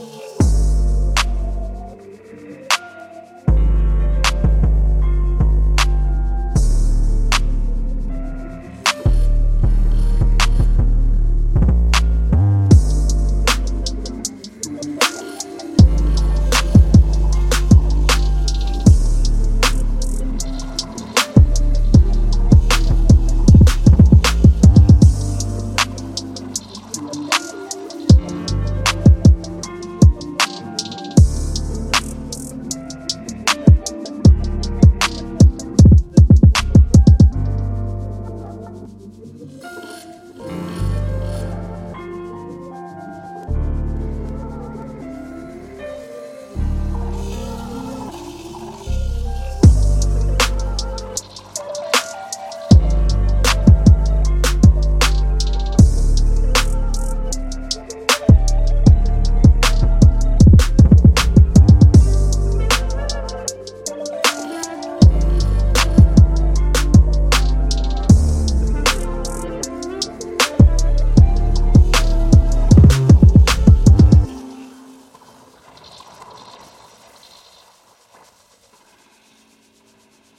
Jesus.